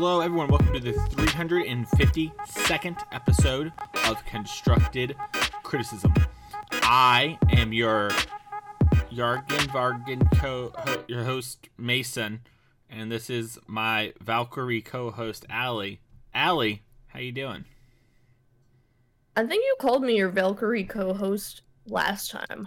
Hello, everyone. Welcome to the 352nd episode of Constructed Criticism. I am your Yargan Vargan co ho- your host Mason, and this is my Valkyrie co-host Allie. Allie, how you doing? I think you called me your Valkyrie co-host last time.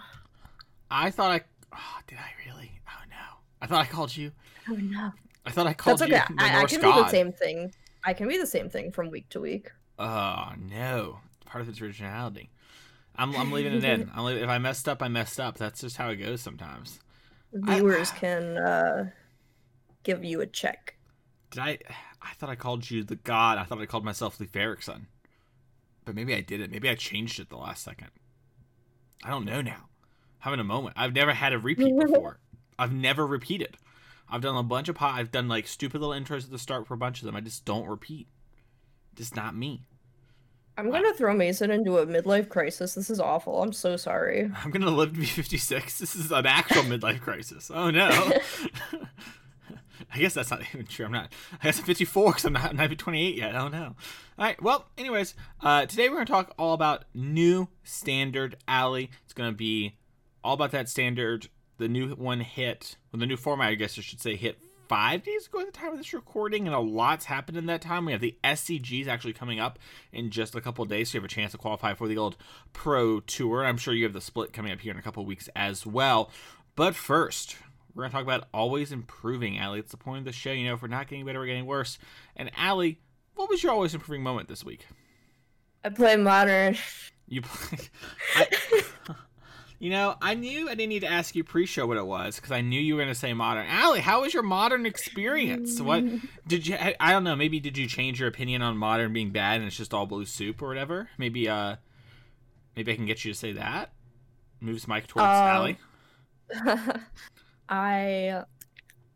I thought I. Oh, did I really? Oh no! I thought I called you. Oh no. I thought I called That's you okay. the I, I Norse can god. be the same thing. I can be the same thing from week to week. Oh no! Part of its originality. I'm, I'm leaving it in. I'm leaving, if I messed up, I messed up. That's just how it goes sometimes. I- Viewers can uh, give you a check. Did I? I thought I called you the god. I thought I called myself Leif Erikson. But maybe I didn't. Maybe I changed it the last second. I don't know now. Having a moment. I've never had a repeat before. I've never repeated. I've done a bunch of pot. I've done like stupid little intros at the start for a bunch of them. I just don't repeat. Just not me. I'm gonna throw Mason into a midlife crisis. This is awful. I'm so sorry. I'm gonna live to be 56. This is an actual midlife crisis. Oh no. I guess that's not even true. I'm not. I guess I'm 54 because I'm not, I'm not even 28 yet. I don't know. All right. Well, anyways, uh, today we're gonna talk all about new standard alley. It's gonna be all about that standard. The new one hit. Well, the new format, I guess I should say, hit five days ago at the time of this recording, and a lot's happened in that time. We have the SCGs actually coming up in just a couple of days, so you have a chance to qualify for the old Pro Tour. I'm sure you have the split coming up here in a couple of weeks as well. But first, we're going to talk about always improving, Allie. It's the point of the show. You know, if we're not getting better, we're getting worse. And Allie, what was your always improving moment this week? I play modern. You play. I, you know, I knew I didn't need to ask you pre-show what it was because I knew you were going to say modern. Allie, how was your modern experience? What did you? I, I don't know. Maybe did you change your opinion on modern being bad and it's just all blue soup or whatever? Maybe uh, maybe I can get you to say that. Moves Mike towards Um, Allie. I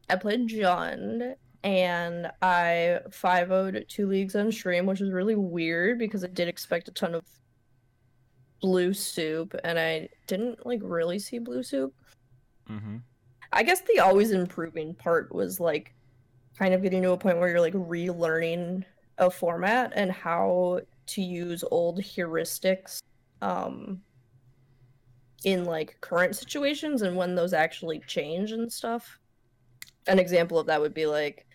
I played Jund and I 5 0'd two leagues on stream, which was really weird because I did expect a ton of blue soup and I didn't like really see blue soup. Mm-hmm. I guess the always improving part was like kind of getting to a point where you're like relearning a format and how to use old heuristics um in like current situations and when those actually change and stuff. An example of that would be like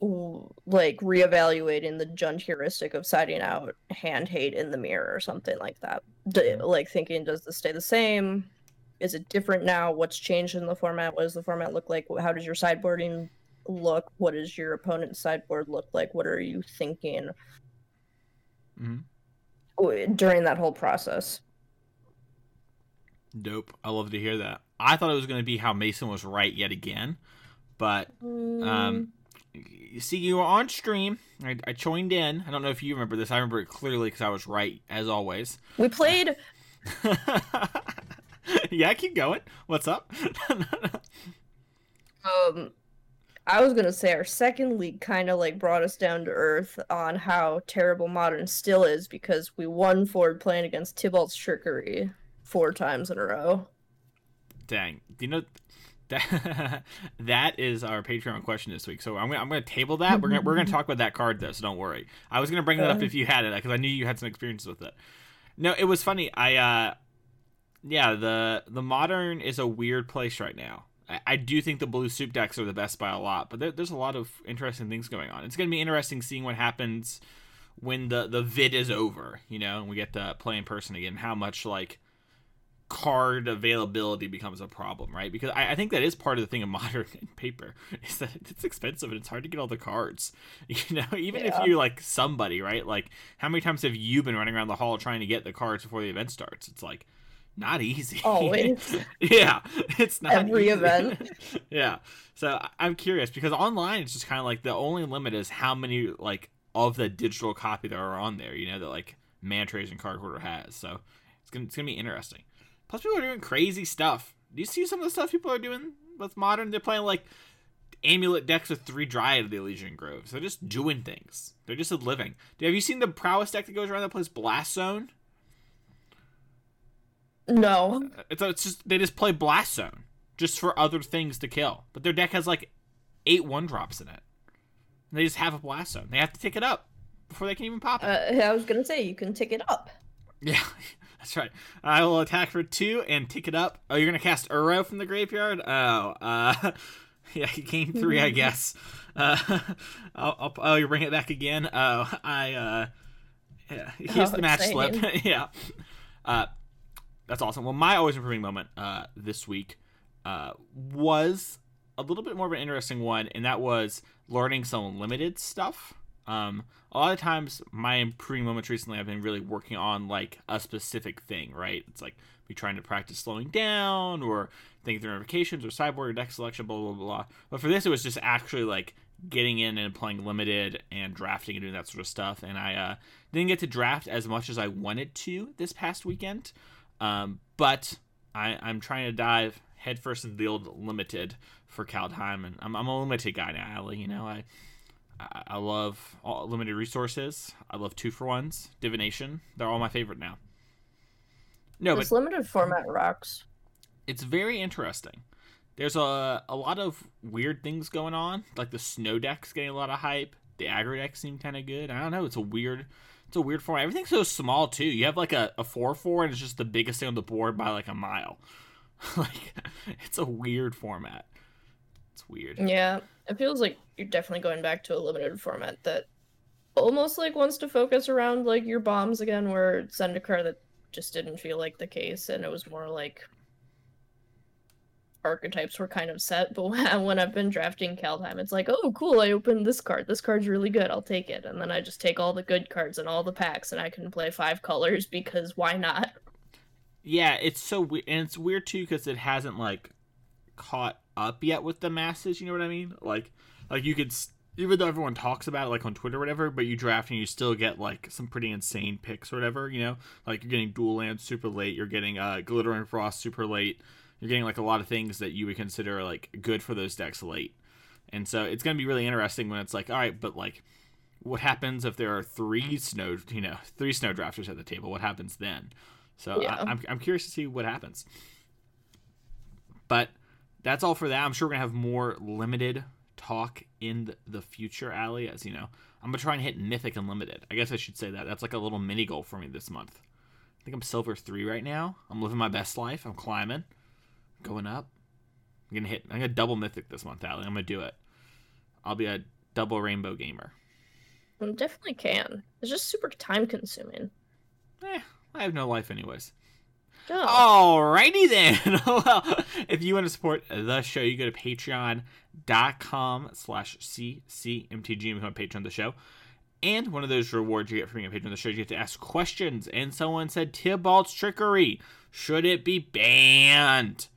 like reevaluating the Jund heuristic of siding out hand hate in the mirror or something like that. D- like thinking, does this stay the same? Is it different now? What's changed in the format? What does the format look like? How does your sideboarding look? What does your opponent's sideboard look like? What are you thinking Mhm. during that whole process? Dope. I love to hear that. I thought it was going to be how Mason was right yet again, but Um, you see, you were on stream. I, I joined in. I don't know if you remember this. I remember it clearly because I was right as always. we played yeah, keep going. What's up? Um, I was gonna say our second league kind of like brought us down to earth on how terrible modern still is because we won forward playing against Tibalt's trickery four times in a row. Dang. Do you know that that is our Patreon question this week? So I'm gonna I'm gonna table that. We're gonna we're gonna talk about that card though. So don't worry. I was gonna bring that up if you had it because I knew you had some experiences with it. No, it was funny. I uh, yeah the the modern is a weird place right now. I, I do think the blue soup decks are the best by a lot, but there, there's a lot of interesting things going on. It's gonna be interesting seeing what happens when the the vid is over, you know, and we get to play in person again. How much like card availability becomes a problem, right? Because I, I think that is part of the thing of modern paper is that it's expensive and it's hard to get all the cards. You know, even Yeah. if you're like somebody, right? Like how many times have you been running around the hall trying to get the cards before the event starts? It's like not easy. Oh, Always. yeah, it's not Every easy. event. yeah. So I'm curious because online it's just kind of like the only limit is how many like of the digital copy that are on there. You know that like Manatraders and Card Hoarder has. So it's gonna it's gonna be interesting. Plus, people are doing crazy stuff. Do you see some of the stuff people are doing with modern? They're playing like amulet decks with three Dryad of the Ilysian Groves. They're just doing things. They're just living. Have you seen the prowess deck that goes around that plays Blast Zone? No. It's, it's just they just play Blast Zone just for other things to kill. But their deck has like eight one drops in it. And they just have a blast zone. They have to tick it up before they can even pop it. Uh, I was gonna say you can tick it up. Yeah, that's right. I will attack for two and tick it up. Oh, you're gonna cast Uro from the graveyard? Oh, uh, yeah, gain three, I guess. Uh, I'll, I'll, oh, you bring it back again. Oh, I, uh, yeah, here's Oh, the match slip. yeah, uh, that's awesome. Well, my always improving moment uh, this week uh, was a little bit more of an interesting one, and that was learning some limited stuff. Um, a lot of times, my improving moments recently, I've been really working on like a specific thing, right? It's like me trying to practice slowing down or thinking through notifications or sideboard or deck selection, blah blah blah. But for this, it was just actually like getting in and playing limited and drafting and doing that sort of stuff. And I uh, didn't get to draft as much as I wanted to this past weekend, um, but I, I'm trying to dive headfirst into the old limited for Kaldheim, and I'm, I'm a limited guy now, Allie. You know, I I, I love all limited resources. I love two for ones, divination. They're all my favorite now. No, but this limited format rocks. it's very interesting. There's a a lot of weird things going on. Like the snow deck's getting a lot of hype. The aggro deck seemed kind of good. I don't know. It's a weird. It's a weird format. Everything's so small too. You have like a, a four four, and it's just the biggest thing on the board by like a mile. like it's a weird format. It's weird. Yeah, it feels like you're definitely going back to a limited format that almost like wants to focus around like your bombs again, where Zendikar that just didn't feel like the case, and it was more like archetypes were kind of set. But when I've been drafting Kaldheim, it's like, oh, cool! I opened this card. This card's really good. I'll take it, and then I just take all the good cards and all the packs, and I can play five colors because why not? Yeah, it's so weird, and it's weird too because it hasn't like caught up yet with the masses. You know what I mean? Like, like you could, even though everyone talks about it like on Twitter or whatever, but you draft and you still get like some pretty insane picks or whatever. You know, like you're getting dual land super late, you're getting uh Glittering Frost super late, you're getting like a lot of things that you would consider like good for those decks late. And so it's gonna be really interesting when it's like, all right, but like. What happens if there are three snow, you know, three snow drafters at the table? What happens then? So Yeah. I, I'm, I'm curious to see what happens. But that's all for that. I'm sure we're gonna have more limited talk in the, future, Allie. As you know, I'm gonna try and hit mythic and limited. I guess I should say that. That's like a little mini goal for me this month. I think I'm silver three right now. I'm living my best life. I'm climbing, going up. I'm gonna hit. I'm gonna double mythic this month, Allie. I'm gonna do it. I'll be a double rainbow gamer. It definitely can. It's just super time consuming. Eh, I have no life anyways. Oh. Alrighty then. well, if you want to support the show, you go to patreon.com slash ccmtg and become a patron of the show. And one of those rewards you get from being a patron of the show, is you get to ask questions. And someone said, Tibalt's trickery. Should it be banned?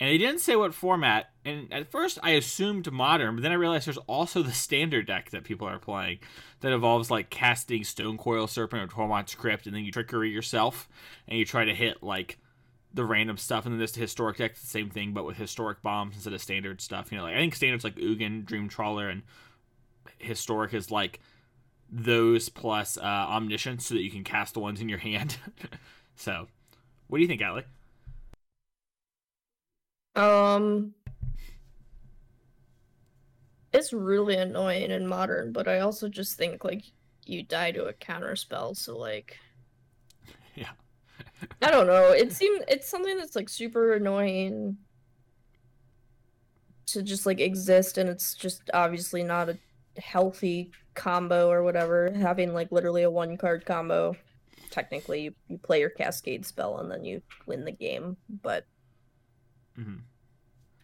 And he didn't say what format. And at first I assumed modern, but then I realized there's also the standard deck that people are playing that involves like casting Stonecoil Serpent or Tormod's Crypt, and then you trickery yourself and you try to hit like the random stuff. And then this historic deck's the same thing, but with historic bombs instead of standard stuff. You know, like I think standard's like Ugin, Dream Trawler, and historic is like those plus uh, omniscience so that you can cast the ones in your hand. so, what do you think, Allie? Um, it's really annoying in modern, but I also just think like you die to a counter spell, so like Yeah. I don't know. It seems it's something that's like super annoying to just like exist, and it's just obviously not a healthy combo or whatever. Having like literally a one card combo, technically you, you play your cascade spell and then you win the game, but hmm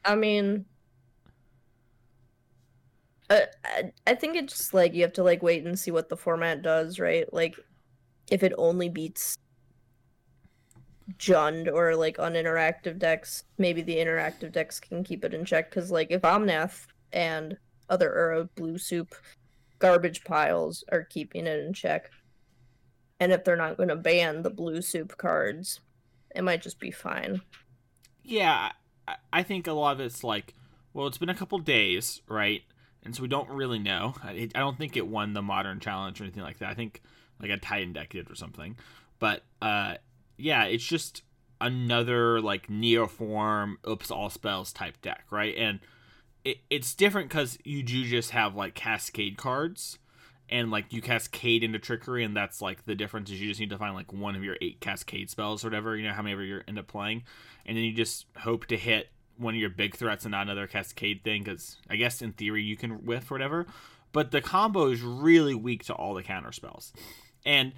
I mean, uh, I I think it's just like you have to like wait and see what the format does, right? Like, if it only beats Jund or like uninteractive decks, maybe the interactive decks can keep it in check. Because like if Omnath and other Uro blue soup garbage piles are keeping it in check, and if they're not going to ban the blue soup cards, it might just be fine. Yeah, I, think a lot of it's like, well, it's been a couple days, right? And so we don't really know. I, I don't think it won the modern challenge or anything like that. I think like a Titan deck did or something. But uh, yeah, it's just another like neoform oops all spells type deck, right? And it, it's different because you do just have like cascade cards and like you cascade into trickery and that's like the difference is you just need to find like one of your eight cascade spells or whatever you know how many you end up playing. And then you just hope to hit one of your big threats and not another cascade thing because i guess in theory you can whiff or whatever. But the combo is really weak to all the counter spells. And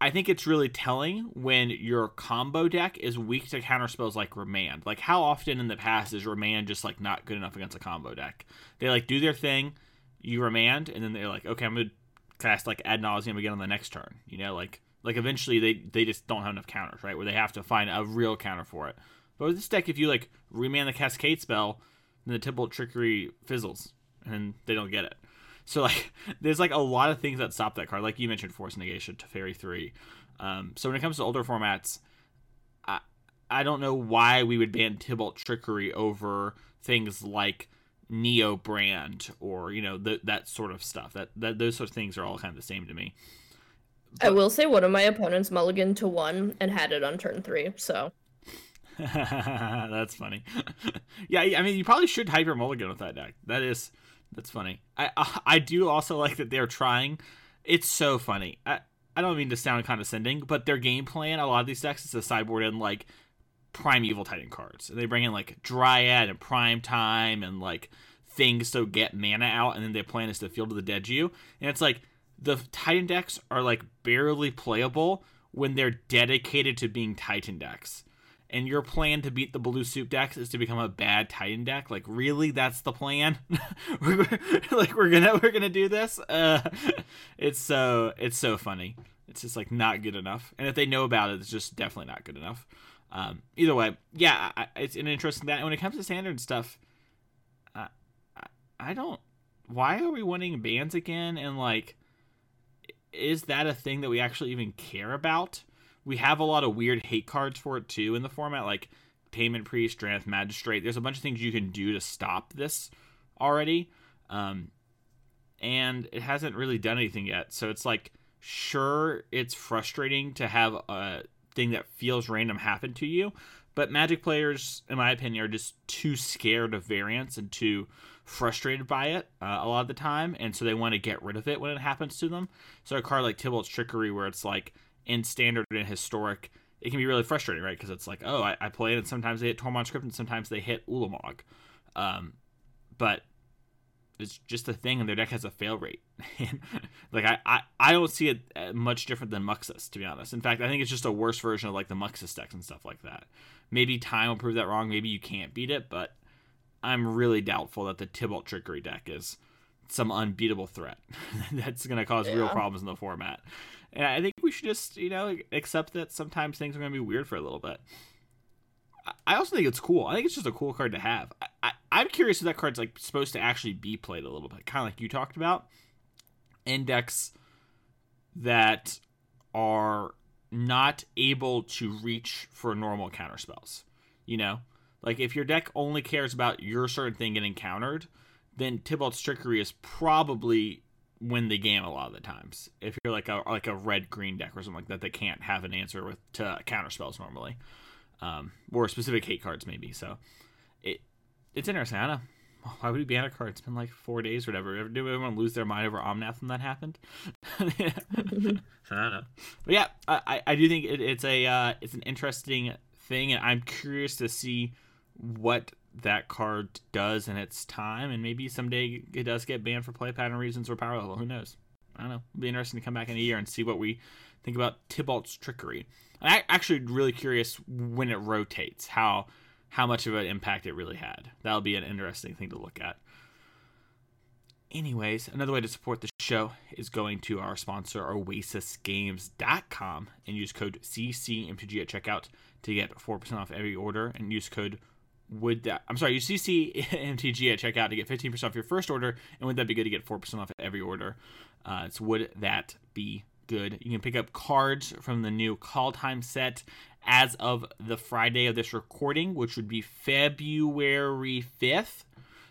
i think it's really telling when your combo deck is weak to counter spells like remand. Like how often in the past is remand just like not good enough against a combo deck? They like do their thing you remand, and then they're like, okay, I'm gonna cast like ad nauseum again on the next turn. You know, like like eventually they they just don't have enough counters, right? Where they have to find a real counter for it. But with this deck, if you like remand the Cascade spell, then the Tibalt Trickery fizzles, and they don't get it. So like, there's like a lot of things that stop that card. Like you mentioned, Force Negation Teferi three. Um, so when it comes to older formats, I I don't know why we would ban Tibalt Trickery over things like Neobrand or you know th- that sort of stuff. That, that those sort of things are all kind of the same to me. But... i will say one of my opponents mulligan to one and had it on turn three so. That's funny. Yeah i mean you probably should hyper mulligan with that deck. That is that's funny. I uh, i do also like that they're trying. It's so funny. I i don't mean to sound condescending but their game plan a lot of these decks is a sideboard and like primeval titan cards. And they bring in like Dryad and Prime Time and like things to get mana out, and then their plan is to Field of the Dead you. And it's like the Titan decks are like barely playable when they're dedicated to being Titan decks. And your plan to beat the blue soup decks is to become a bad Titan deck. Like, really, that's the plan? like, we're gonna we're gonna do this? Uh, it's so it's so funny. It's just like not good enough. And if they know about it, it's just definitely not good enough. Um, either way, yeah, I, it's an interesting that when it comes to standard stuff, I, I don't. Why are we winning bans again? And like, is that a thing that we actually even care about? We have a lot of weird hate cards for it too in the format, like Payment Priest, Drannith Magistrate. There's a bunch of things you can do to stop this already, um, and it hasn't really done anything yet. So it's like, sure, it's frustrating to have a thing that feels random happen to you. But Magic players, in my opinion, are just too scared of variance and too frustrated by it uh, a lot of the time, and so they want to get rid of it when it happens to them. So a card like Tibalt's Trickery, where it's like in standard and historic, it can be really frustrating, right? Because it's like, oh, I, I play it, and sometimes they hit Tormod's Crypt, and sometimes they hit Ulamog. Um, but it's just a thing, and their deck has a fail rate. like I, I, I don't see it uh, much different than Muxus, to be honest. In fact, I think it's just a worse version of like the Muxus decks and stuff like that. Maybe time will prove that wrong. Maybe you can't beat it, but I'm really doubtful that the Tibalt Trickery deck is some unbeatable threat that's going to cause yeah. real problems in the format. And I think we should just, you know, accept that sometimes things are going to be weird for a little bit. I also think it's cool. I think it's just a cool card to have. I, am curious if that card's like supposed to actually be played a little bit, kind of like you talked about. Index that are not able to reach for normal counter spells. You know, like if your deck only cares about your certain thing getting countered, then Tibalt's Trickery is probably win the game a lot of the times. If you're like a like a red green deck or something like that, that can't have an answer with to counter spells normally um, or specific hate cards maybe. So it it's interesting. I don't know. Why would he ban a card? It's been like four days or whatever. Did everyone lose their mind over Omnath when that happened? I don't know. But yeah, I, I do think it, it's a uh, it's an interesting thing, and I'm curious to see what that card does in its time, and maybe someday it does get banned for play pattern reasons or power level. Who knows? I don't know. It'll be interesting to come back in a year and see what we think about Tibalt's trickery. I'm actually really curious when it rotates how how much of an impact it really had. That'll be an interesting thing to look at. Anyways, another way to support the show is going to our sponsor, OasisGames.com, and use code CCMTG at checkout to get 4% off every order, and use code would that I'm sorry, use CCMTG at checkout to get 15% off your first order, and would that be good to get 4% off every order? Uh, it's would that be good. You can pick up cards from the new Kaldheim set as of the Friday of this recording, which would be February 5th.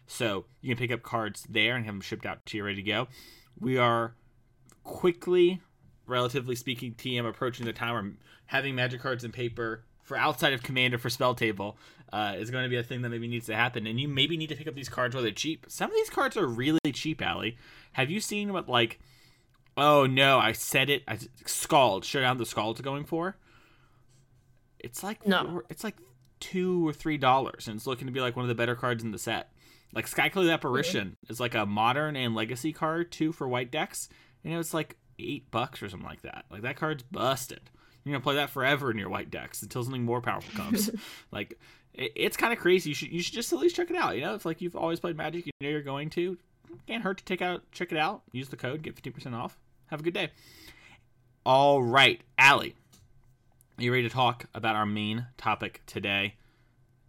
So you can pick up cards there and have them shipped out to you ready to go. We are quickly, relatively speaking, TM approaching the time where having magic cards and paper for outside of Commander for Spell Table uh, is going to be a thing that maybe needs to happen. And you maybe need to pick up these cards while they're cheap. Some of these cards are really cheap, Allie. Have you seen what like? Oh no, I said it. I Scald. Showdown the Scald's going for. It's like No. It's like two or three dollars, and it's looking to be like one of the better cards in the set. Like Skyclave Apparition is like a modern and legacy card too for white decks. You know, it's like eight bucks or something like that. Like that card's busted. You're gonna play that forever in your white decks until something more powerful comes. like it, it's kind of crazy. You should you should just at least check it out. You know, it's like you've always played Magic. You know you're going to. Can't hurt to take out check it out. Use the code. Get fifty percent off. Have a good day. All right, Allie. Are you ready to talk about our main topic today?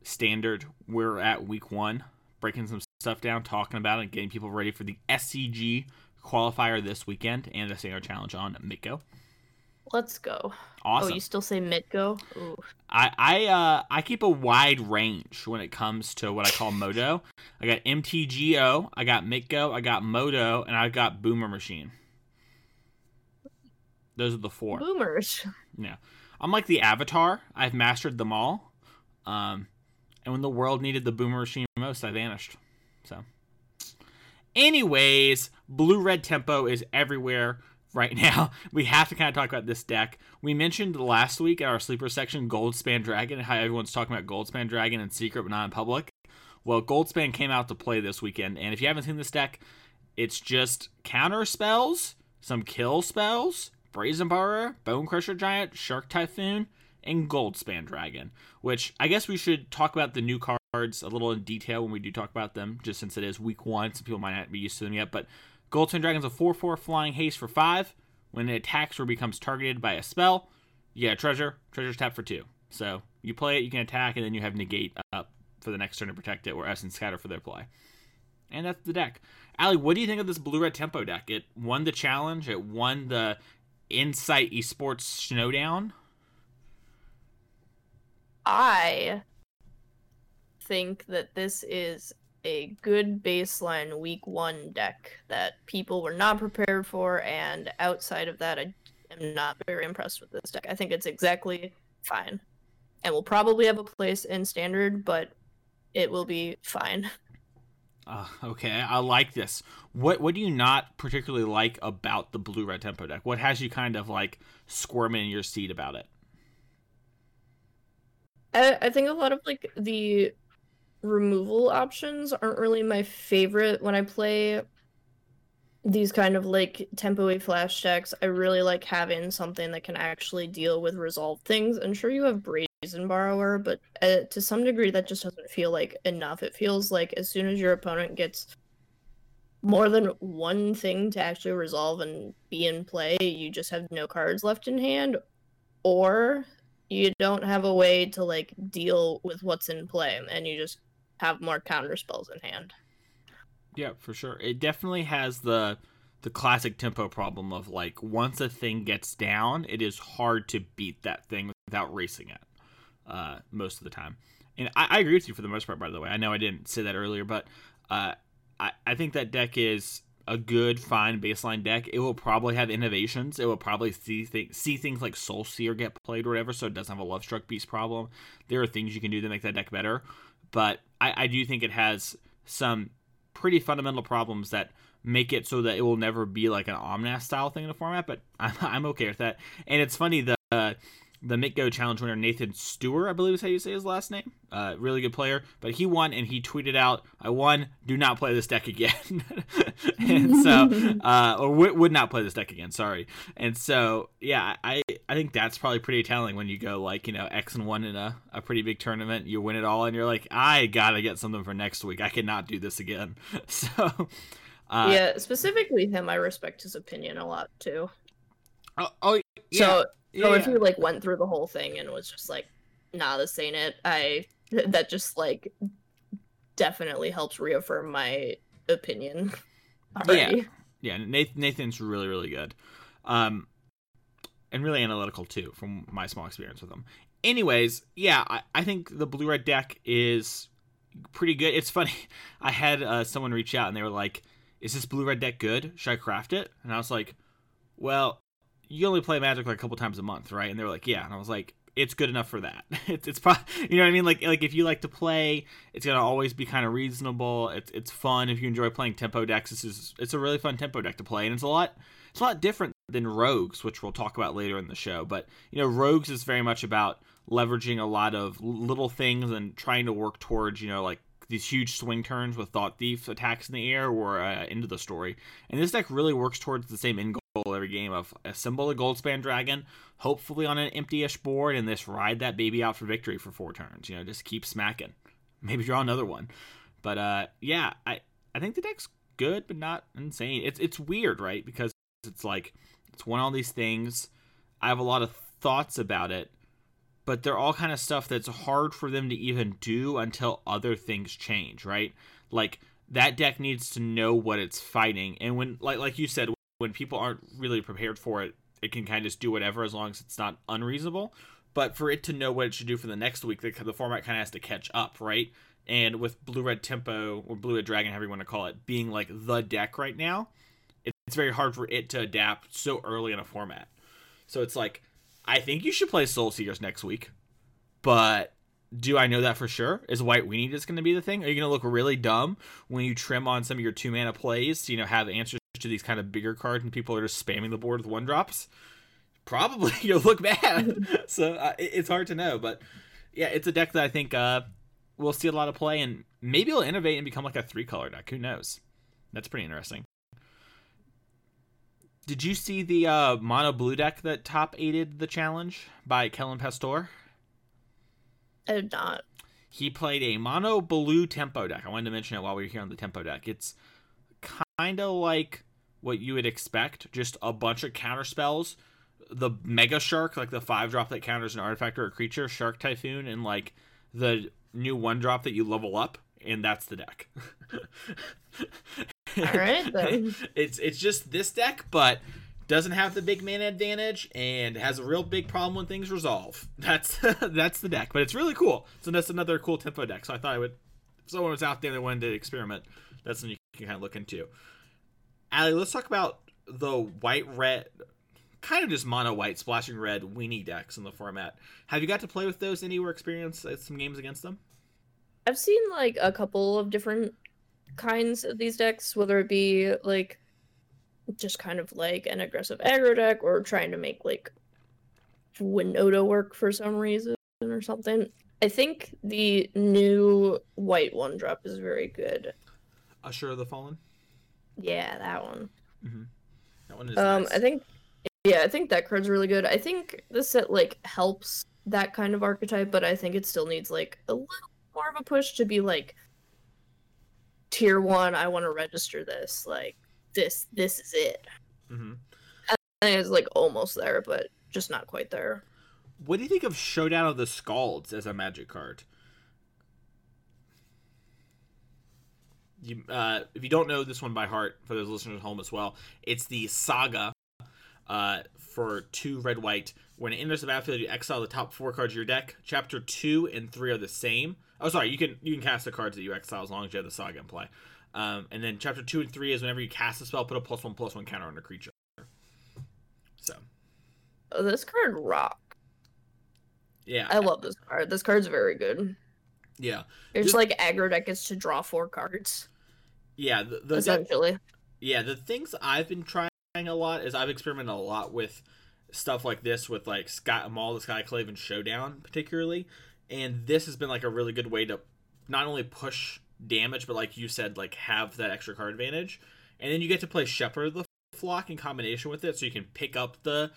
Standard. We're at week one, breaking some stuff down, talking about it, getting people ready for the SCG qualifier this weekend and the standard challenge on Mitgo. Let's go. Awesome. Oh, you still say Mitgo? Ooh. I I uh I keep a wide range when it comes to what I call Modo. I got MTGO, I got Mitgo, I got Modo, and I got Boomer Machine. Those are the four. Boomers. Yeah. I'm like the Avatar. I've mastered them all. Um, and when the world needed the Boomer Machine most, I vanished. So, anyways, blue red tempo is everywhere right now. We have to kind of talk about this deck. We mentioned last week in our sleeper section Goldspan Dragon and how everyone's talking about Goldspan Dragon in secret but not in public. Well, Goldspan came out to play this weekend, and if you haven't seen this deck, it's just counter spells, some kill spells, Brazen Borrower, Bonecrusher Giant, Shark Typhoon, and Goldspan Dragon. Which I guess we should talk about the new cards a little in detail when we do talk about them, just since it is week one. Some people might not be used to them yet. But Goldspan Dragon's a 4 4 flying haste for 5. When it attacks or becomes targeted by a spell, you get a treasure. Treasure's tapped for 2. So you play it, you can attack, and then you have negate up for the next turn to protect it, or Essence Scatter for their play. And that's the deck. Ali, what do you think of this blue red tempo deck? It won the challenge. It won the Insight Esports Snowdown. I think that this is a good baseline week one deck that people were not prepared for, and outside of that, I am not very impressed with this deck. I think it's exactly fine, and will probably have a place in standard, but it will be fine. Uh, okay, I like this. What what do you not particularly like about the blue red tempo deck? What has you kind of like squirming in your seat about it? I, I think a lot of like the removal options aren't really my favorite when I play these kind of like tempo flash decks. I really like having something that can actually deal with resolve things. I'm sure, you have Brazen Borrower, but uh, to some degree, that just doesn't feel like enough. It feels like as soon as your opponent gets more than one thing to actually resolve and be in play, you just have no cards left in hand, or you don't have a way to like deal with what's in play, and you just have more counter spells in hand. Yeah, for sure. It definitely has the the classic tempo problem of like once a thing gets down, it is hard to beat that thing without racing it. Uh, most of the time, and I, I agree with you for the most part. By the way, I know I didn't say that earlier, but uh, I I think that deck is a good, fine baseline deck. It will probably have innovations. It will probably see th- see things like Soul Seer get played or whatever, so it doesn't have a Lovestruck Beast problem. There are things you can do to make that deck better, but I, I do think it has some pretty fundamental problems that make it so that it will never be like an Omnath style thing in the format. But I'm, I'm okay with that. And it's funny the uh, the Mitgo Challenge winner Nathan Stewart, I believe is how you say his last name. Uh, really good player, but he won and he tweeted out, "I won. Do not play this deck again." and so, uh, or w- would not play this deck again. Sorry. And so, yeah, I I think that's probably pretty telling when you go like you know X and one in a, a pretty big tournament, you win it all, and you're like, I gotta get something for next week. I cannot do this again. So. Uh, yeah, specifically him, I respect his opinion a lot too. Oh, oh yeah. So, so yeah. if you like went through the whole thing and was just like, "Nah, this ain't it," I that just like definitely helps reaffirm my opinion. Already. yeah, Nathan, Nathan's really really good, um, and really analytical too, from my small experience with him. Anyways, yeah, I, I think the blue red deck is pretty good. It's funny, I had uh, someone reach out and they were like, "Is this blue red deck good? Should I craft it?" And I was like, "Well, you only play Magic like a couple times a month, right?" And they were like, "Yeah," and I was like, it's good enough for that. It's it's probably you know what I mean. Like like if you like to play, it's gonna always be kind of reasonable. It's it's fun if you enjoy playing tempo decks. This is it's a really fun tempo deck to play, and it's a lot it's a lot different than Rogues, which we'll talk about later in the show. But you know, Rogues is very much about leveraging a lot of little things and trying to work towards you know like these huge swing turns with Thought Thief attacks in the air or uh, into the story. And this deck really works towards the same end goal every game of assemble a Goldspan Dragon, hopefully on an empty-ish board, and this ride that baby out for victory for four turns. You know, just keep smacking. Maybe draw another one. But uh, yeah, I I think the deck's good, but not insane. It's it's weird, right? Because it's like it's one of all these things. I have a lot of thoughts about it, but they're all kind of stuff that's hard for them to even do until other things change, right? Like that deck needs to know what it's fighting, and when like like you said, when people aren't really prepared for it, it can kind of just do whatever as long as it's not unreasonable. But for it to know what it should do for the next week, the, the format kind of has to catch up, right? And with Blue Red Tempo or Blue Red Dragon, however you want to call it, being like the deck right now, it's very hard for it to adapt so early in a format. So it's like, I think you should play Soul Seekers next week, but do I know that for sure? Is White Weenie just going to be the thing? Are you going to look really dumb when you trim on some of your two mana plays to you know have answers to these kind of bigger cards and people are just spamming the board with one drops? Probably you'll look bad. so uh, it's hard to know, but yeah, it's a deck that I think uh, we'll see a lot of play and maybe it'll innovate and become like a three color deck. Who knows? That's pretty interesting. Did you see the uh, mono blue deck that top aided the challenge by Kellen Pastor? I did not. He played a mono blue tempo deck. I wanted to mention it while we were here on the tempo deck. It's kind of like what you would expect, just a bunch of counter spells. The Mega Shark, like the five drop that counters an artifact or a creature, Shark Typhoon, and like the new one drop that you level up, and that's the deck. All right, then. it's it's just this deck, but doesn't have the big mana advantage and has a real big problem when things resolve. That's that's the deck, but it's really cool. So that's another cool tempo deck. So I thought I would, if someone was out there that wanted to experiment, that's something you can kind of look into. Ali, let's talk about the white red, kind of just mono white splashing red weenie decks in the format. Have you got to play with those anywhere? Experience uh, some games against them? I've seen like a couple of different kinds of these decks, whether it be like just kind of like an aggressive aggro deck or trying to make like Winota work for some reason or something. I think the new white one drop is very good. Usher of the Fallen? Yeah, that one. Mm-hmm. That one is Um, nice. I think, yeah, I think that card's really good. I think this set like helps that kind of archetype, but I think it still needs like a little more of a push to be like tier one. I want to register this. Like this, this is it. Mhm. I it's like almost there, but just not quite there. What do you think of Showdown of the Scalds as a magic card? You, uh, if you don't know this one by heart, for those listeners at home as well, it's the Saga uh, for two red white. When it enters the battlefield, you exile the top four cards of your deck. Chapter two and three are the same. Oh, sorry, you can you can cast the cards that you exile as long as you have the Saga in play. Um, and then chapter two and three is whenever you cast a spell, put a plus one plus one counter on a creature. So Oh, this card rock. yeah, I love this card. This card's very good. yeah, It's This- like aggro deck gets to draw four cards yeah. The, the deck- essentially. Yeah, the things I've been trying a lot is I've experimented a lot with stuff like this with like Sky Maul the Skyclave and Showdown particularly, and this has been like a really good way to not only push damage but like you said like have that extra card advantage, and then you get to play Shepherd the Flock in combination with it, so you can pick up the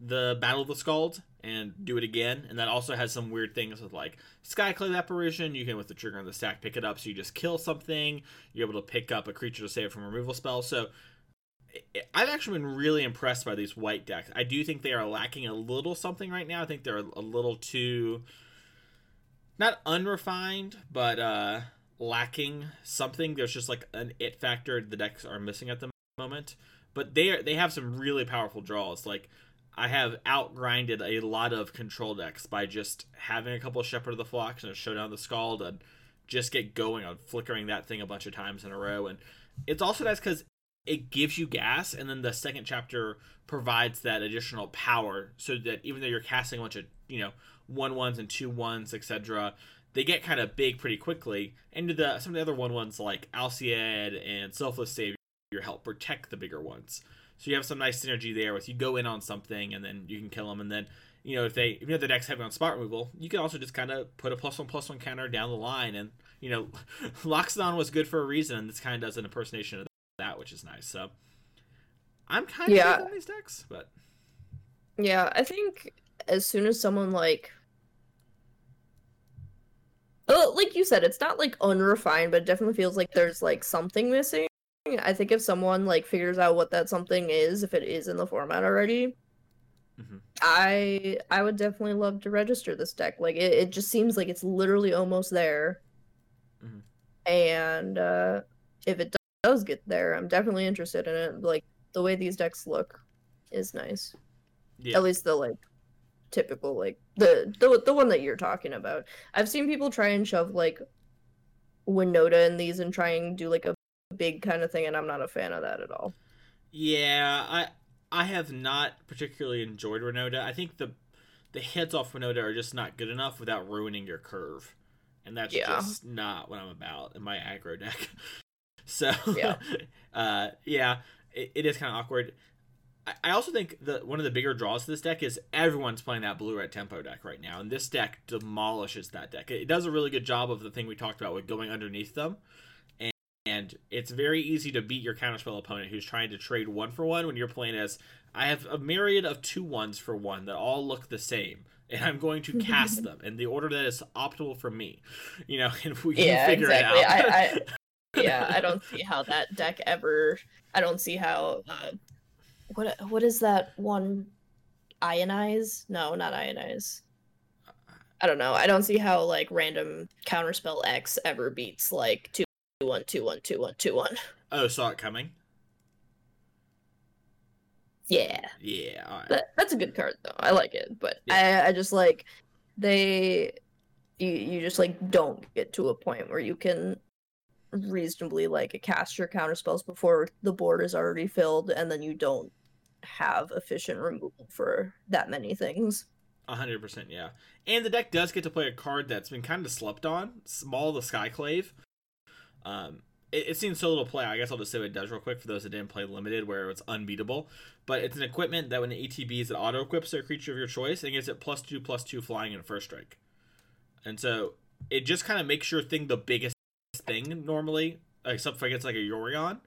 the Battle of the Scald and do it again, and that also has some weird things with like Skyclave Apparition. You can with the trigger on the stack pick it up, so you just kill something. You're able to pick up a creature to save from removal spells. So I've actually been really impressed by these white decks. I do think they are lacking a little something right now. I think they're a little too not unrefined, but uh lacking something. There's just like an it factor the decks are missing at the moment. But they are they have some really powerful draws. Like I have outgrinded a lot of control decks by just having a couple of Shepherd of the Flocks and a Showdown of the Scald and just get going on flickering that thing a bunch of times in a row. And it's also nice because it gives you gas, and then the second chapter provides that additional power, so that even though you're casting a bunch of you know one ones and two ones, etc., they get kind of big pretty quickly. And the some of the other one ones like Alseid and Selfless Savior help protect the bigger ones. So you have some nice synergy there with you go in on something and then you can kill them, and then you know if they if you have the deck's heavy on spot removal, you can also just kind of put a plus one plus one counter down the line, and you know Loxodon was good for a reason. And this kind of does an impersonation of that, which is nice. So I'm kind of Yeah. on these decks, but Yeah, I think as soon as someone like Oh, like you said, it's not like unrefined, but it definitely feels like there's like something missing. I think if someone like figures out what that something is, if it is in the format already, Mhm. I I would definitely love to register this deck. Like it, it just seems like it's literally almost there. Mhm. And uh if it does get there, I'm definitely interested in it. Like the way these decks look is nice. yeah, At least the like typical like the the the one that you're talking about. I've seen people try and shove like Winota in these and try and do like a big kind of thing, and I'm not a fan of that at all. yeah. I I have not particularly enjoyed Renota. I think the the hits off Renota are just not good enough without ruining your curve, and that's Yeah. just not what I'm about in my aggro deck. So Yeah. uh, yeah, it, it is kind of awkward. I- also think that one of the bigger draws to this deck is everyone's playing that blue red tempo deck right now, and this deck demolishes that deck. It does a really good job of the thing we talked about with going underneath them, and, and it's very easy to beat your counterspell opponent who's trying to trade one for one when you're playing as I have a myriad of two ones for one that all look the same. And I'm going to cast them in the order that is optimal for me, you know. And we can Yeah, figure exactly. it out. I, I yeah, I don't see how that deck ever. I don't see how. Uh, what what is that one? Ionize? No, not ionize. I don't know. I don't see how like random counterspell X ever beats like two one two one two one two one. oh, saw it coming. Yeah. Yeah, right. That, that's a good card though. I like it, but Yeah. I I just like they you you just like don't get to a point where you can reasonably like cast your counter spells before the board is already filled and then you don't have efficient removal for that many things. A hundred percent, yeah. And the deck does get to play a card that's been kind of slept on, Small the Skyclave. Um, it, it's seen so little play. I guess I'll just say what it does real quick for those that didn't play limited, where it's unbeatable. But it's an equipment that when it ETBs, it auto equips a creature of your choice and gives it plus two plus two flying and first strike. And so it just kind of makes your thing the biggest thing normally, except if for it's like a Yorion,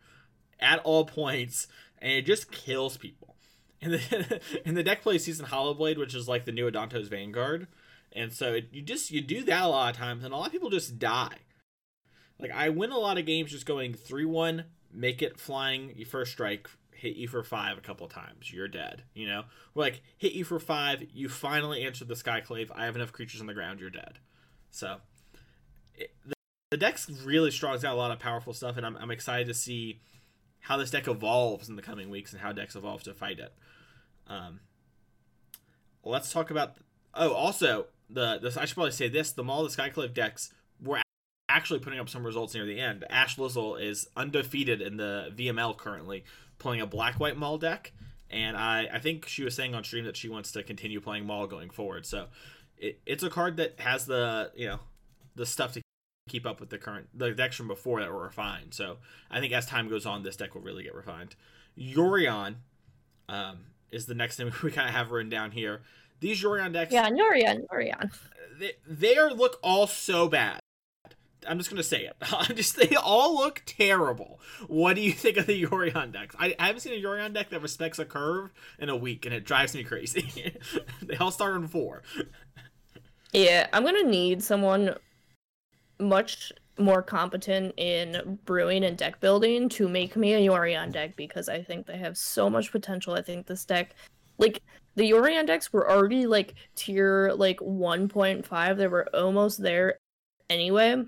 at all points, and it just kills people. And the and the deck plays Season Hallowblade, which is like the new Adanto's Vanguard, and so it, you just you do that a lot of times, and a lot of people just die. Like I win a lot of games just going three one, make it flying, you first strike, hit you for five a couple times, you're dead. You know, or like hit you for five, you finally answer the Skyclave. I have enough creatures on the ground, you're dead. So it, the, the deck's really strong. It's got a lot of powerful stuff, and I'm I'm excited to see how this deck evolves in the coming weeks and how decks evolve to fight it. Um, let's talk about. Oh, also the this I should probably say this: the Maul of the Skyclave decks were actually putting up some results near the end. Ashlizzlle is undefeated in the VML currently, playing a black white Maul deck, and I I think she was saying on stream that she wants to continue playing Maul going forward. So it, it's a card that has the you know the stuff to keep up with the current the decks from before that were refined. So I think as time goes on, this deck will really get refined. Yorion um, is the next thing we kind of have written down here. These Yorion decks, Yeah, Norian, Norian. they, they are look all so bad. I'm just gonna say it. I'm just they all look terrible. What do you think of the Yorion decks? I, I haven't seen a Yorion deck that respects a curve in a week, and it drives me crazy. they all start on four. Yeah, I'm gonna need someone much more competent in brewing and deck building to make me a Yorion deck because I think they have so much potential. I think this deck, like the Yorion decks, were already like tier like 1.5. They were almost there anyway,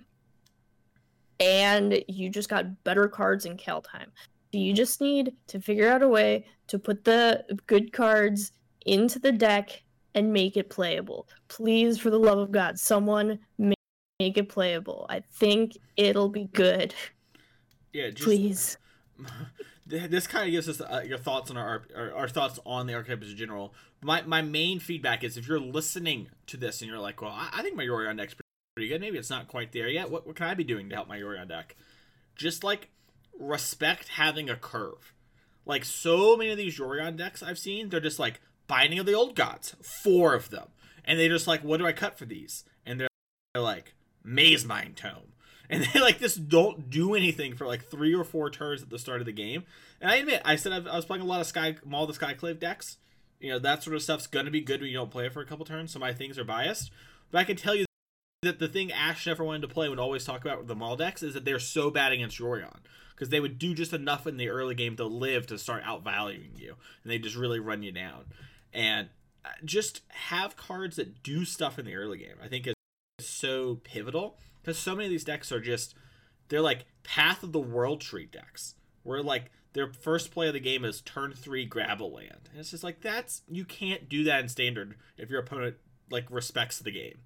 and you just got better cards in Kaldheim. So you just need to figure out a way to put the good cards into the deck and make it playable. Please, for the love of God, someone make, make it playable. I think it'll be good. Yeah, just, Please. this kind of gives us uh, your thoughts on our, our, our thoughts on the archetypes in general. My my main feedback is if you're listening to this and you're like, well, I, I think my Yorion deck's pretty good. Maybe it's not quite there yet. What what can I be doing to help my Yorion deck? Just like respect having a curve. Like so many of these Yorion decks I've seen, they're just like Binding of the Old Gods, four of them, and they just like, what do I cut for these? And they're, they're like Mazemind Tome and they like just don't do anything for like three or four turns at the start of the game. And I admit, I said I've, i was playing a lot of Sky Maul the Skyclave decks. You know that sort of stuff's gonna be good when you don't play it for a couple turns. So my things are biased, but I can tell you that the thing Ash never wanted to play would always talk about with the Maul decks is that they're so bad against Yorion because they would do just enough in the early game to live to start outvaluing you, and they just really run you down. And uh, just have cards that do stuff in the early game. I think so pivotal because so many of these decks are just they're like path of the world tree decks where like their first play of the game is turn three grab a land. And it's just like that's you can't do that in standard if your opponent like respects the game.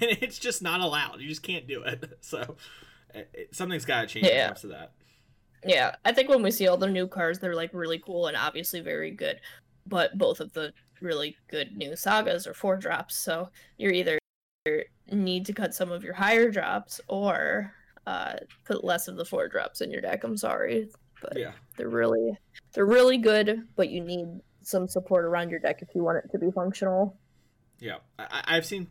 And it's just not allowed. You just can't do it. So it, something's got to change yeah. when it comes to that. Yeah. I think when we see all the new cards they're like really cool and obviously very good. But both of the really good new sagas are four drops. So you're either need to cut some of your higher drops or uh, put less of the four drops in your deck. I'm sorry, but yeah. they're really they're really good, but you need some support around your deck if you want it to be functional. Yeah, I- I've seen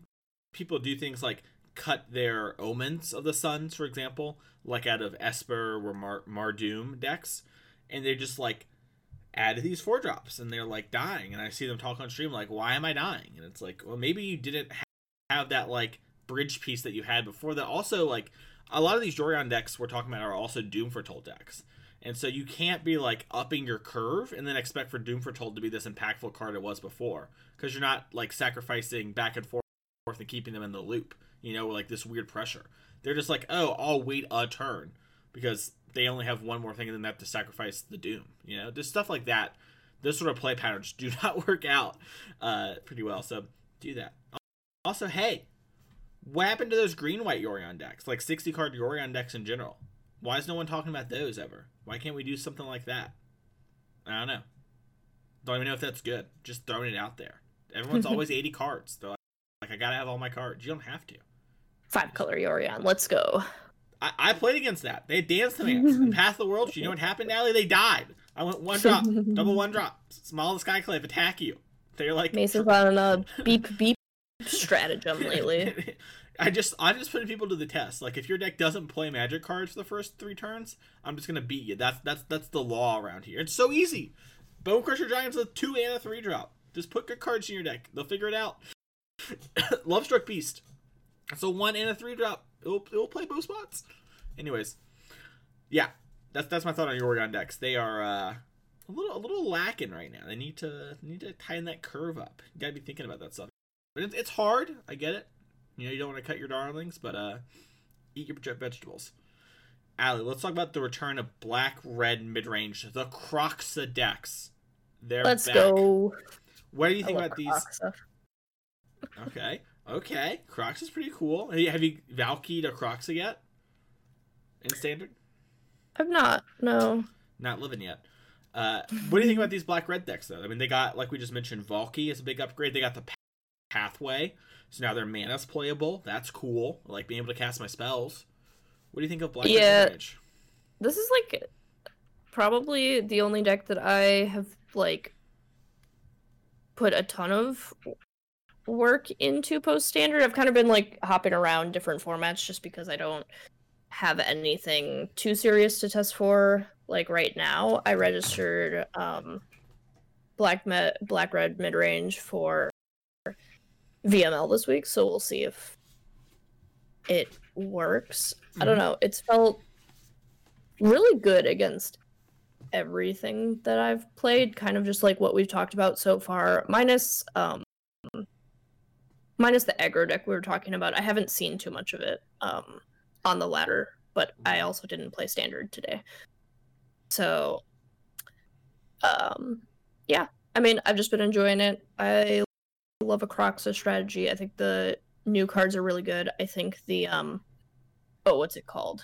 people do things like cut their omens of the suns, for example, like out of Esper or Mar- Mardoom decks, and they just like add these four drops, and they're like dying. And I see them talk on stream like, "Why am I dying?" And it's like, well, maybe you didn't have that like bridge piece that you had before that also like a lot of these Yorion decks we're talking about are also Doom Foretold decks. And so you can't be like upping your curve and then expect for Doom for Foretold to be this impactful card it was before. Because you're not like sacrificing back and forth and keeping them in the loop, you know, like this weird pressure. They're just like, oh, I'll wait a turn because they only have one more thing and then they have to sacrifice the Doom. You know, just stuff like that. Those sort of play patterns do not work out uh, pretty well. So do that. Also, hey, what happened to those green white Yorion decks? Like 60 card Yorion decks in general. Why is no one talking about those ever? Why can't we do something like that? I don't know. Don't even know if that's good. Just throwing it out there. Everyone's always 80 cards. They're like, like, I gotta have all my cards. You don't have to. Five color Yorion. Let's go. I, I played against that. They danced the man. in Path of the World. You know what happened, Allie? They died. I went one drop, double one drop. Small the Skyclave attack you. They're like Mason's on a beep beep stratagem lately. I just I'm just putting people to the test. Like if your deck doesn't play magic cards for the first three turns, I'm just gonna beat you. That's that's that's the law around here. It's so easy. Bonecrusher Giants a two and a three drop. Just put good cards in your deck. They'll figure it out. Lovestruck Beast. So one and a three drop. It'll, it'll play both spots. Anyways, yeah, that's that's my thought on Yorion decks. They are uh, a little a little lacking right now. They need to need to tighten that curve up. You gotta be thinking about that stuff. But it's, it's hard. I get it. You know, you don't want to cut your darlings, but uh, eat your vegetables. Allie, let's talk about the return of black red mid range, the Kroxa decks. They're let's back. go. What do you think about Kroxa. these? okay, okay. Crocs is pretty cool. Have you, have you Valkyed a Kroxa yet? In standard? I've not. No. Not living yet. Uh, what do you think about these black red decks though? I mean, they got like we just mentioned, Valki is a big upgrade. They got the pathway. So now their mana's playable. That's cool. I like being able to cast my spells. What do you think of Black yeah, This is like probably the only deck that I have like put a ton of work into post standard. I've kind of been like hopping around different formats just because I don't have anything too serious to test for like right now. I registered um black met black red mid range for VML this week, so we'll see if it works. Mm-hmm. I don't mhm. know. It's felt really good against everything that I've played, kind of just like what we've talked about so far, minus um minus the aggro deck we were talking about. I haven't seen too much of it um on the ladder, but I also didn't play standard today. So um yeah, I mean, I've just been enjoying it. I love a Kroxa strategy. I think the new cards are really good. I think the um oh, what's it called?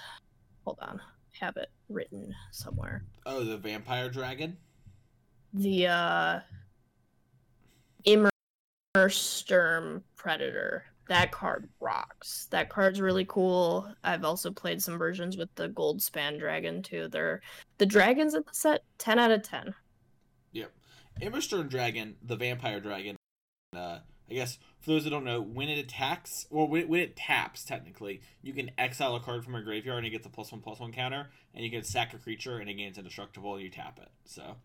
Hold on. have it written somewhere. Oh, the vampire dragon. The uh, Immersturm Predator. That card rocks. That card's really cool. I've also played some versions with the Goldspan Dragon too. They're the dragons in the set, ten out of ten. Yep. Immersturm Dragon, the vampire dragon. Uh, I guess for those that don't know, when it attacks or when it, when it taps, technically, you can exile a card from your graveyard and it gets a plus one plus one counter, and you can sack a creature and it gains indestructible and you tap it. So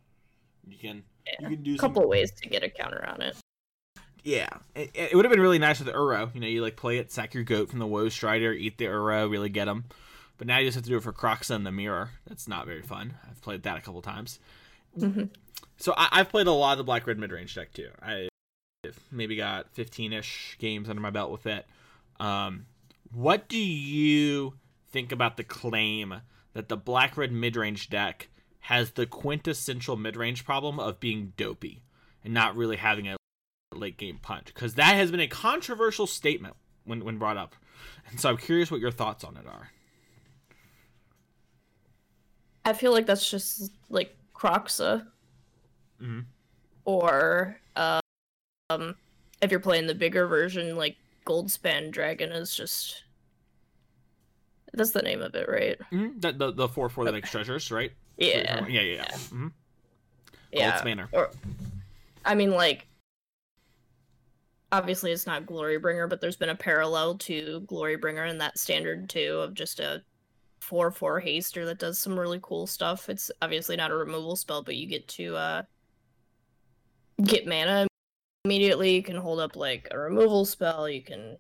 you can Yeah. you can do A some couple ways to get a counter on it. Yeah, it, it would have been really nice with the Uro. You know, you like play it, sack your goat from the Woe Strider, eat the Uro, really get them. But now you just have to do it for Kroxa and the Mirror. That's not very fun. I've played that a couple times. Mhm. So I, I've played a lot of the Black Red mid range deck too. I maybe got 15 ish games under my belt with it. Um, what do you think about the claim that the Black Red mid range deck has the quintessential mid range problem of being dopey and not really having a late game punch? Because that has been a controversial statement when, when brought up. And so I'm curious what your thoughts on it are. I feel like that's just like Kroxa. Mhm. Or um if you're playing the bigger version, like Goldspan Dragon is just that's the name of it, right? Mm-hmm. The, the, the 4 4 that makes treasures, right? Yeah. Yeah, yeah, yeah. Mm-hmm. Yeah. Goldspanner. Or I mean like obviously it's not Glorybringer, but there's been a parallel to Glorybringer in that standard too of just a 4 4 haster that does some really cool stuff. It's obviously not a removal spell, but you get to uh get mana immediately. You can hold up like a removal spell, you can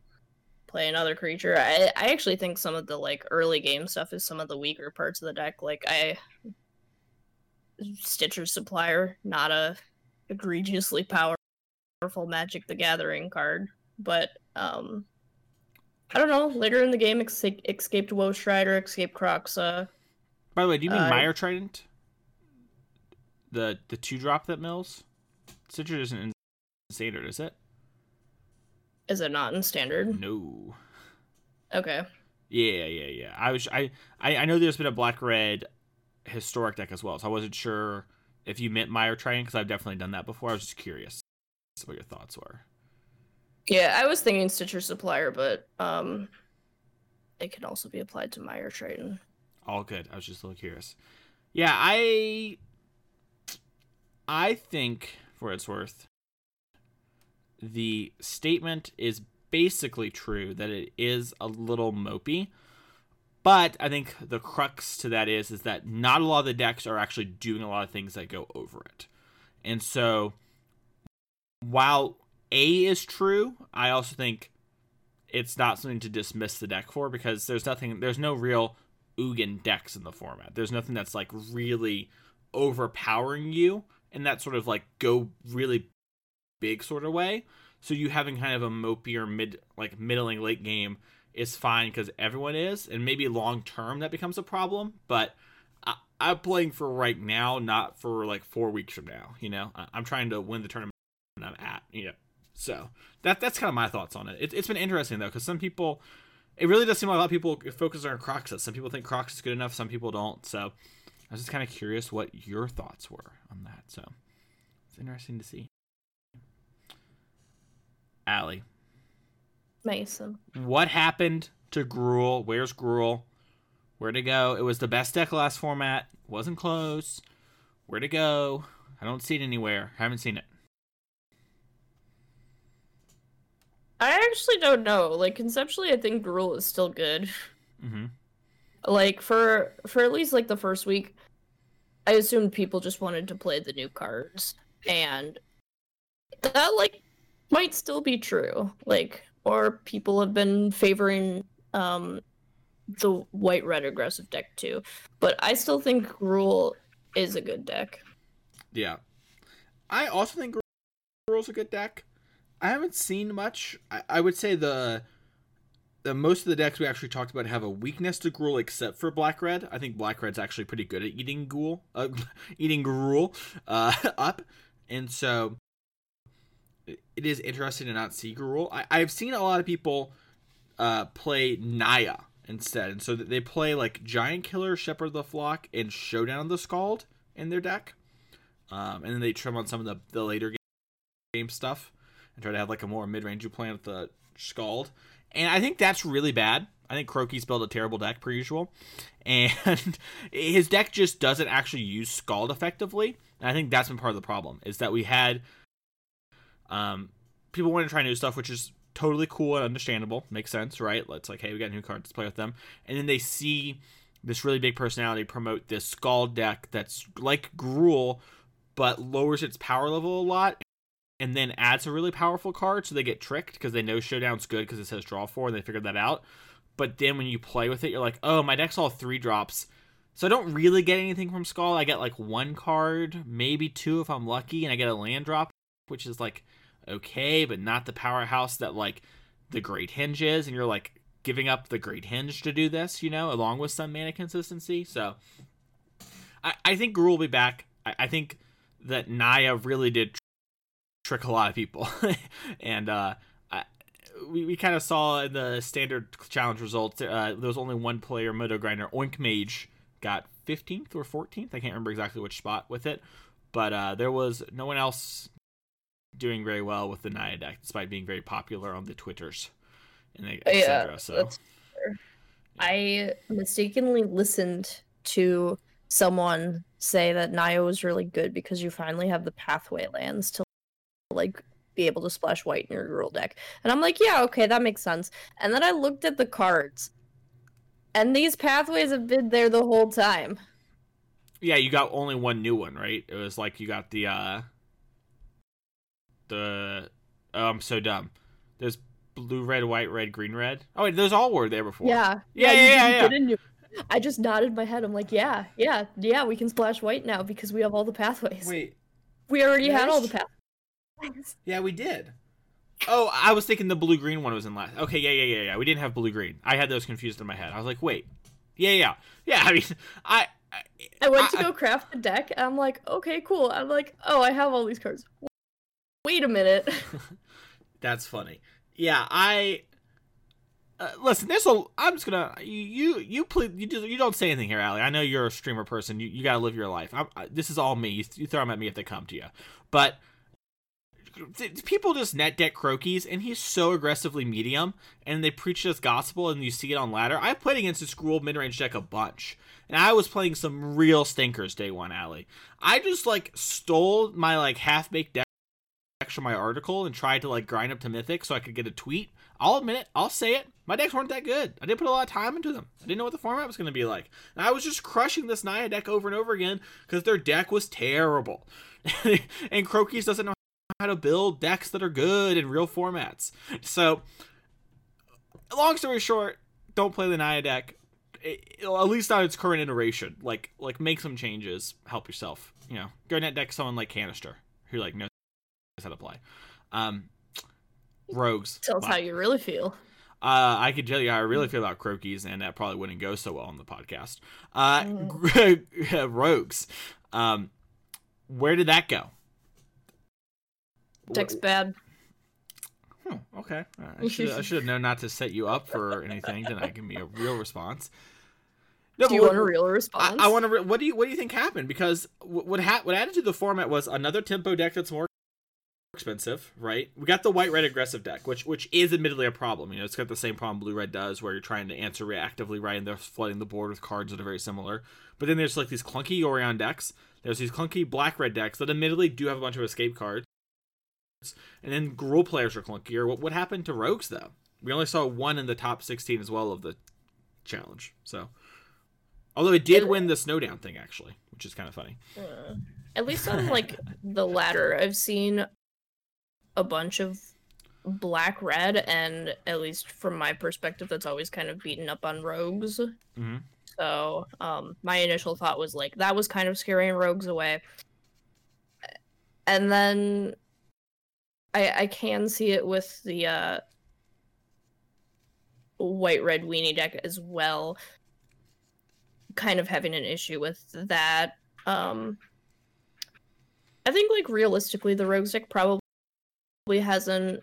play another creature. I I actually think some of the like early game stuff is some of the weaker parts of the deck. Like I Stitcher Supplier, not a egregiously powerful Magic the Gathering card, but um, I don't know. Later in the game, esca- escaped Woe Strider, escaped Kroxa. By the way, do you mean Uh, Mire Triton? The the two drop that mills? Citrus isn't in standard, is it? Is it not in standard? No. Okay. Yeah, yeah, yeah. I was I I, I know there's been a black red historic deck as well, so I wasn't sure if you meant Mire Triton because I've definitely done that before. I was just curious what your thoughts were. Yeah, I was thinking Stitcher Supplier, but um, it can also be applied to Mire Triton. All good. I was just a little curious. Yeah, I I think for it's worth, the statement is basically true that it is a little mopey. But I think the crux to that is is that not a lot of the decks are actually doing a lot of things that go over it. And so while A is true, I also think it's not something to dismiss the deck for because there's nothing there's no real Ugin decks in the format. There's nothing that's like really overpowering you in that sort of like go really big sort of way. So you having kind of a mopier mid like middling late game is fine because everyone is, and maybe long term that becomes a problem. But I, I'm playing for right now, not for like four weeks from now. You know, I, I'm trying to win the tournament I'm at. You know, so that that's kind of my thoughts on it. it it's been interesting though because some people, it really does seem like a lot of people focus on Croxus. Some people think Croxus is good enough, some people don't. So I was just kind of curious what your thoughts were on that. So it's interesting to see. Allie, Mason. what happened to Gruul? Where's Gruul? Where'd it go? It was the best deck last format. Wasn't close. Where'd it go? I don't see it anywhere. Haven't seen it. I actually don't know. Like conceptually, I think Gruul is still good. Mm-hmm. Like for for at least like the first week, I assumed people just wanted to play the new cards, and that like might still be true. Like, or people have been favoring um the white red aggressive deck too. But I still think Gruul is a good deck. Yeah. I also think Gruul's a good deck. I haven't seen much. I, I would say the the most of the decks we actually talked about have a weakness to Gruul except for Black Red. I think Black Red's actually pretty good at eating Gruul, uh, eating Gruul uh, up. And so it is interesting to not see Gruul. I've seen a lot of people uh, play Naya instead. And so they play like Giant Killer, Shepherd of the Flock, and Showdown of the Skald in their deck. Um, and then they trim on some of the, the later game stuff and try to have like a more mid range plan with the Skald. And I think that's really bad. I think Crokeyz's built a terrible deck per usual. And his deck just doesn't actually use Skald effectively. And I think that's been part of the problem, is that we had um, people want to try new stuff, which is totally cool and understandable. Makes sense, right? Let's like, hey, we got new cards, let's play with them. And then they see this really big personality promote this skull deck that's like Gruul, but lowers its power level a lot and then adds a really powerful card so they get tricked because they know showdown's good because it says draw four and they figured that out but then when you play with it you're like oh my deck's all three drops so i don't really get anything from skull i get like one card maybe two if i'm lucky and i get a land drop which is like okay but not the powerhouse that like the Great Henge is and you're like giving up the Great Henge to do this you know along with some mana consistency so i, I think Gruul will be back I, I think that naya really did trick a lot of people. and uh, I, we, we kind of saw in the standard challenge results, uh, there was only one player, Moto Grinder, Oink Mage, got 15th or 14th. I can't remember exactly which spot with it. But uh, there was no one else doing very well with the Naya deck, despite being very popular on the Twitters and etc. Yeah, so. I mistakenly listened to someone say that Naya was really good because you finally have the pathway lands to like be able to splash white in your Gruul deck. And I'm like, yeah, okay, that makes sense. And then I looked at the cards, and these pathways have been there the whole time. Yeah, you got only one new one, right? It was like you got the uh the oh, I'm so dumb. There's blue, red, white, red, green, red. Oh wait, those all were there before. Yeah, yeah, yeah, yeah. yeah, yeah. New... I just nodded my head. I'm like, yeah, yeah, yeah. We can splash white now because we have all the pathways. Wait, we already had all the pathways. Yeah, we did. Oh, I was thinking the blue green one was in last. Okay, yeah, yeah, yeah, yeah. We didn't have blue green. I had those confused in my head. I was like, wait, yeah, yeah, yeah. I mean, I. I, I went I, to go craft the deck, and I'm like, okay, cool. I'm like, oh, I have all these cards. Wait a minute. That's funny. Yeah, I. Uh, listen, there's. I'm just gonna. You you please you, do, you don't say anything here, Allie. I know you're a streamer person. You you gotta live your life. I, this is all me. You, you throw them at me if they come to you, but people just net deck Crokeyz, and he's so aggressively medium, and they preach this gospel, and you see it on ladder. I played against this Gruul mid range deck a bunch, and I was playing some real stinkers day one, Allie. I just like stole my like half baked my article and tried to like grind up to mythic so I could get a tweet. I'll admit it, I'll say it. My decks weren't that good. I didn't put a lot of time into them. I didn't know what the format was going to be like. And I was just crushing this Naya deck over and over again because their deck was terrible. and Crokeyz doesn't know how to build decks that are good in real formats. So, long story short, don't play the Naya deck. It, at least on its current iteration. Like, like make some changes. Help yourself. You know, go net deck someone like Kanister who like knows how to play. Um, rogues. Tell us wow. how you really feel. Uh, I could tell you how I really feel about Croakies, and that probably wouldn't go so well on the podcast. Uh, mm. rogues. Um, where did that go? Deck's bad. Hmm, okay. I should, I should have known not to set you up for anything. Then I give me a real response. No, do you what, want a real response? I, I want to. Re- what do you What do you think happened? Because what ha- what added to the format was another tempo deck that's more expensive, right? We got the white red aggressive deck, which which is admittedly a problem. You know, it's got the same problem blue red does, where you're trying to answer reactively, right? And they're flooding the board with cards that are very similar. But then there's like these clunky Yorion decks. There's these clunky black red decks that admittedly do have a bunch of escape cards and then Gruul players are clunkier. What what happened to Rogues though? We only saw one in the top 16 as well of the challenge. So, although it did win the Snowdown thing actually, which is kind of funny. Uh, at least on like the ladder, I've seen a bunch of black red, and at least from my perspective, that's always kind of beaten up on Rogues. Mm-hmm. So, um, my initial thought was like that was kind of scaring Rogues away. And then I I can see it with the uh white red weenie deck as well. Kind of having an issue with that. Um I think like realistically the rogues deck probably hasn't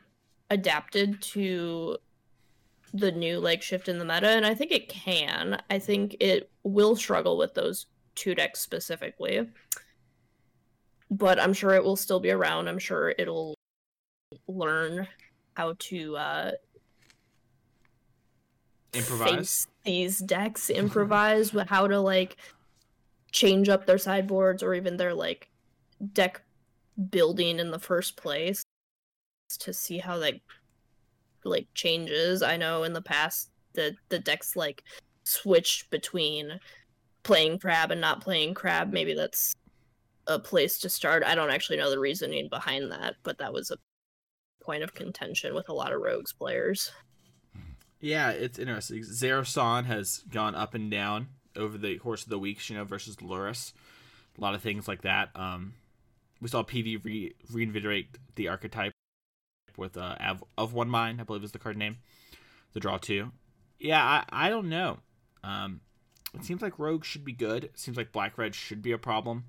adapted to the new like shift in the meta, and I think it can. I think it will struggle with those two decks specifically, but I'm sure it will still be around. I'm sure it'll learn how to uh, Improvise. face these decks, improvise with how to like change up their sideboards or even their like deck building in the first place to see how like like changes. I know in the past the the decks like switched between playing crab and not playing crab. Maybe that's a place to start. I don't actually know the reasoning behind that, but that was a point of contention with a lot of rogues players. Yeah, it's interesting. Zareth San has gone up and down over the course of the weeks, you know, versus Luris. A lot of things like that. Um, we saw PV re- reinvigorate the archetype with uh, Av- of One Mind, I believe is the card name. The draw two. Yeah, I, I don't know. Um, it seems like Rogue should be good. It seems like Black Red should be a problem.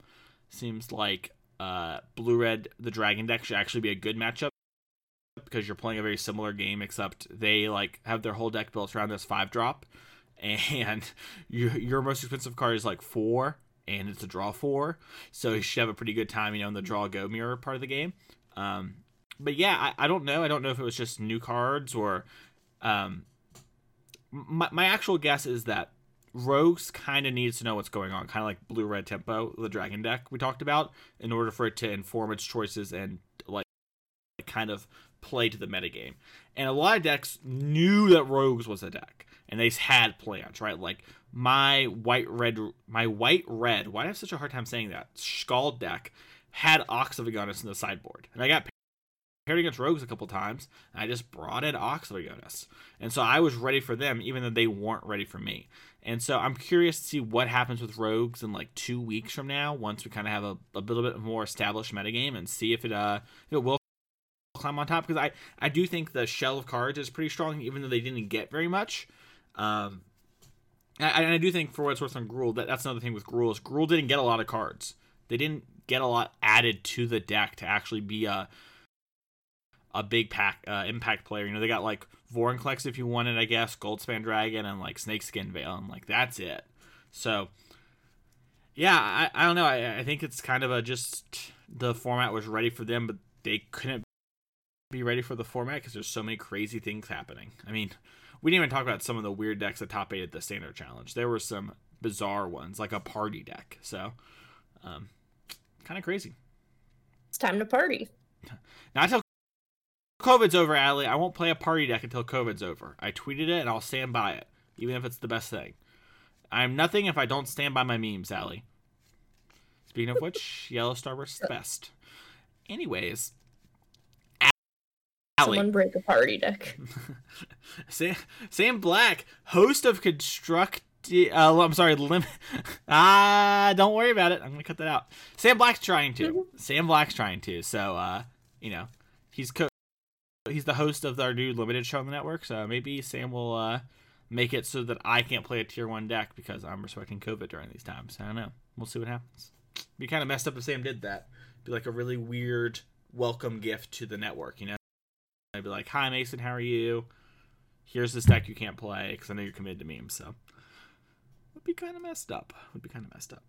Seems like uh, Blue Red, the Dragon deck, should actually be a good matchup because you're playing a very similar game, except they like have their whole deck built around this five drop, and your your most expensive card is like four, and it's a draw four, so you should have a pretty good time, you know, in the draw go mirror part of the game. Um, but yeah, I, I don't know. I don't know if it was just new cards or, um, my my actual guess is that Rogues kind of needs to know what's going on, kind of like Blue Red Tempo, the Dragon deck we talked about, in order for it to inform its choices and like kind of play to the metagame. And a lot of decks knew that Rogues was a deck, and they had plans, right? Like my white red, my white red. Why do I have such a hard time saying that? Skald deck had Ox of Agonas in the sideboard, and I got paired against Rogues a couple times, and I just brought in Ox of and so I was ready for them, even though they weren't ready for me. And so I'm curious to see what happens with Rogues in like two weeks from now, once we kind of have a, a little bit more established metagame, and see if it uh if it will climb on top because I I do think the shell of cards is pretty strong, even though they didn't get very much. Um, and I, I do think for what it's worth on Gruul, that that's another thing with Gruul is Gruul didn't get a lot of cards. They didn't get a lot added to the deck to actually be a a big pack uh, impact player. You know, they got like Vorinclex if you wanted, I guess, Goldspan Dragon, and like Snakeskin Veil, and like that's it. So, yeah, I, I don't know. I, I think it's kind of a just the format was ready for them, but they couldn't be ready for the format because there's so many crazy things happening. I mean, we didn't even talk about some of the weird decks that top eight at the standard challenge. There were some bizarre ones, like a party deck. So, um, kind of crazy. It's time to party. Now until COVID's over, Adley, I won't play a party deck until COVID's over. I tweeted it and I'll stand by it, even if it's the best thing. I'm nothing if I don't stand by my memes, Allie. Speaking of which, Yellow Starburst's the best. Anyways, Someone break a party deck. Sam, Sam Black, host of Construct. Uh, I'm sorry, lim- ah, don't worry about it. I'm gonna cut that out. Sam Black's trying to. Sam Black's trying to. So, uh, you know, he's co- he's the host of our new limited show on the network. So maybe Sam will uh, make it so that I can't play a tier one deck because I'm respecting COVID during these times. I don't know. We'll see what happens. Be kind of messed up if Sam did that. Be like a really weird welcome gift to the network, you know. I'd be like, "Hi Mason, how are you? Here's this deck you can't play because I know you're committed to memes." So would be kind of messed up. Would be kind of messed up.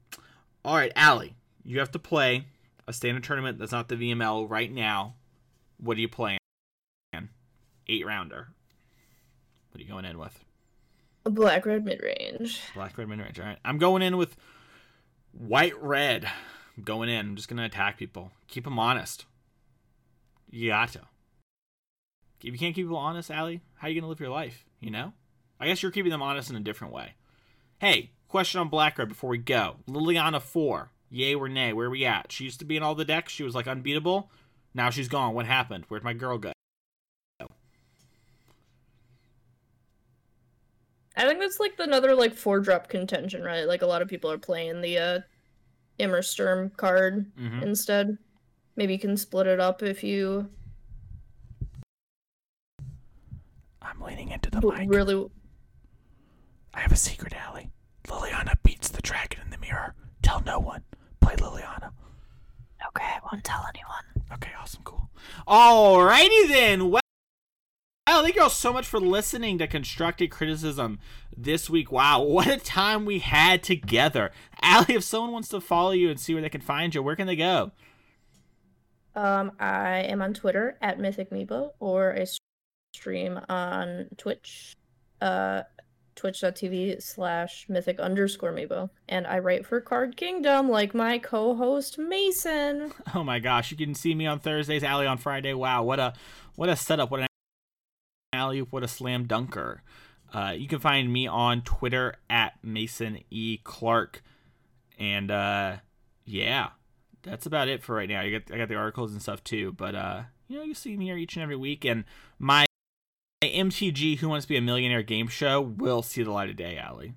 All right, Allie, you have to play a standard tournament that's not the VML right now. What are you playing? Eight rounder. What are you going in with? A black red mid range. Black red mid range. All right, I'm going in with white red. I'm going in. I'm just gonna attack people. Keep them honest. You got to. If you can't keep people honest, Allie, how are you gonna live your life? You know? I guess you're keeping them honest in a different way. Hey, question on Black Red before we go. Liliana four, yay or nay? Where are we at? She used to be in all the decks. She was like unbeatable. Now she's gone. What happened? Where'd my girl go? I think that's like another like four drop contention, right? Like a lot of people are playing the uh Immersturm card Mhm. instead. Maybe you can split it up if you I'm leaning into the w- really I have a secret, Allie. Liliana beats the dragon in the mirror. Tell no one. Play Liliana. Okay, I won't tell anyone. Okay, awesome, cool. Alrighty then. Well, Wow, thank you all so much for listening to Constructed Criticism this week. Wow, what a time we had together. Allie, if someone wants to follow you and see where they can find you, where can they go? Um, I am on Twitter at Mythic Meepo, or I stream on Twitch, uh, twitch.tv slash mythic underscore Meepo. And I write for Card Kingdom like my co host Mason. Oh my gosh, you can see me on Thursdays, Allie on Friday. Wow, what a what a setup, what an alley, what a slam dunker. Uh, you can find me on Twitter at Mason E. Clark. And uh, yeah, that's about it for right now. You got I got the articles and stuff too, but uh, you know, you see me here each and every week, and my MTG Who Wants to Be a Millionaire game show will see the light of day, Allie.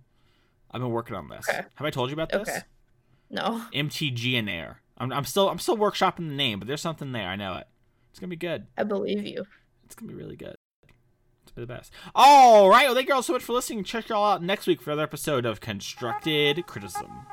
I've been working on this. Okay. Have I told you about this? Okay. No. MTG and Air. I'm, I'm still I'm still workshopping the name, but there's something there. I know it. It's gonna be good. I believe you. It's gonna be really good. The best. All right. Well, thank you all so much for listening. Check y'all out next week for another episode of Constructed Criticism.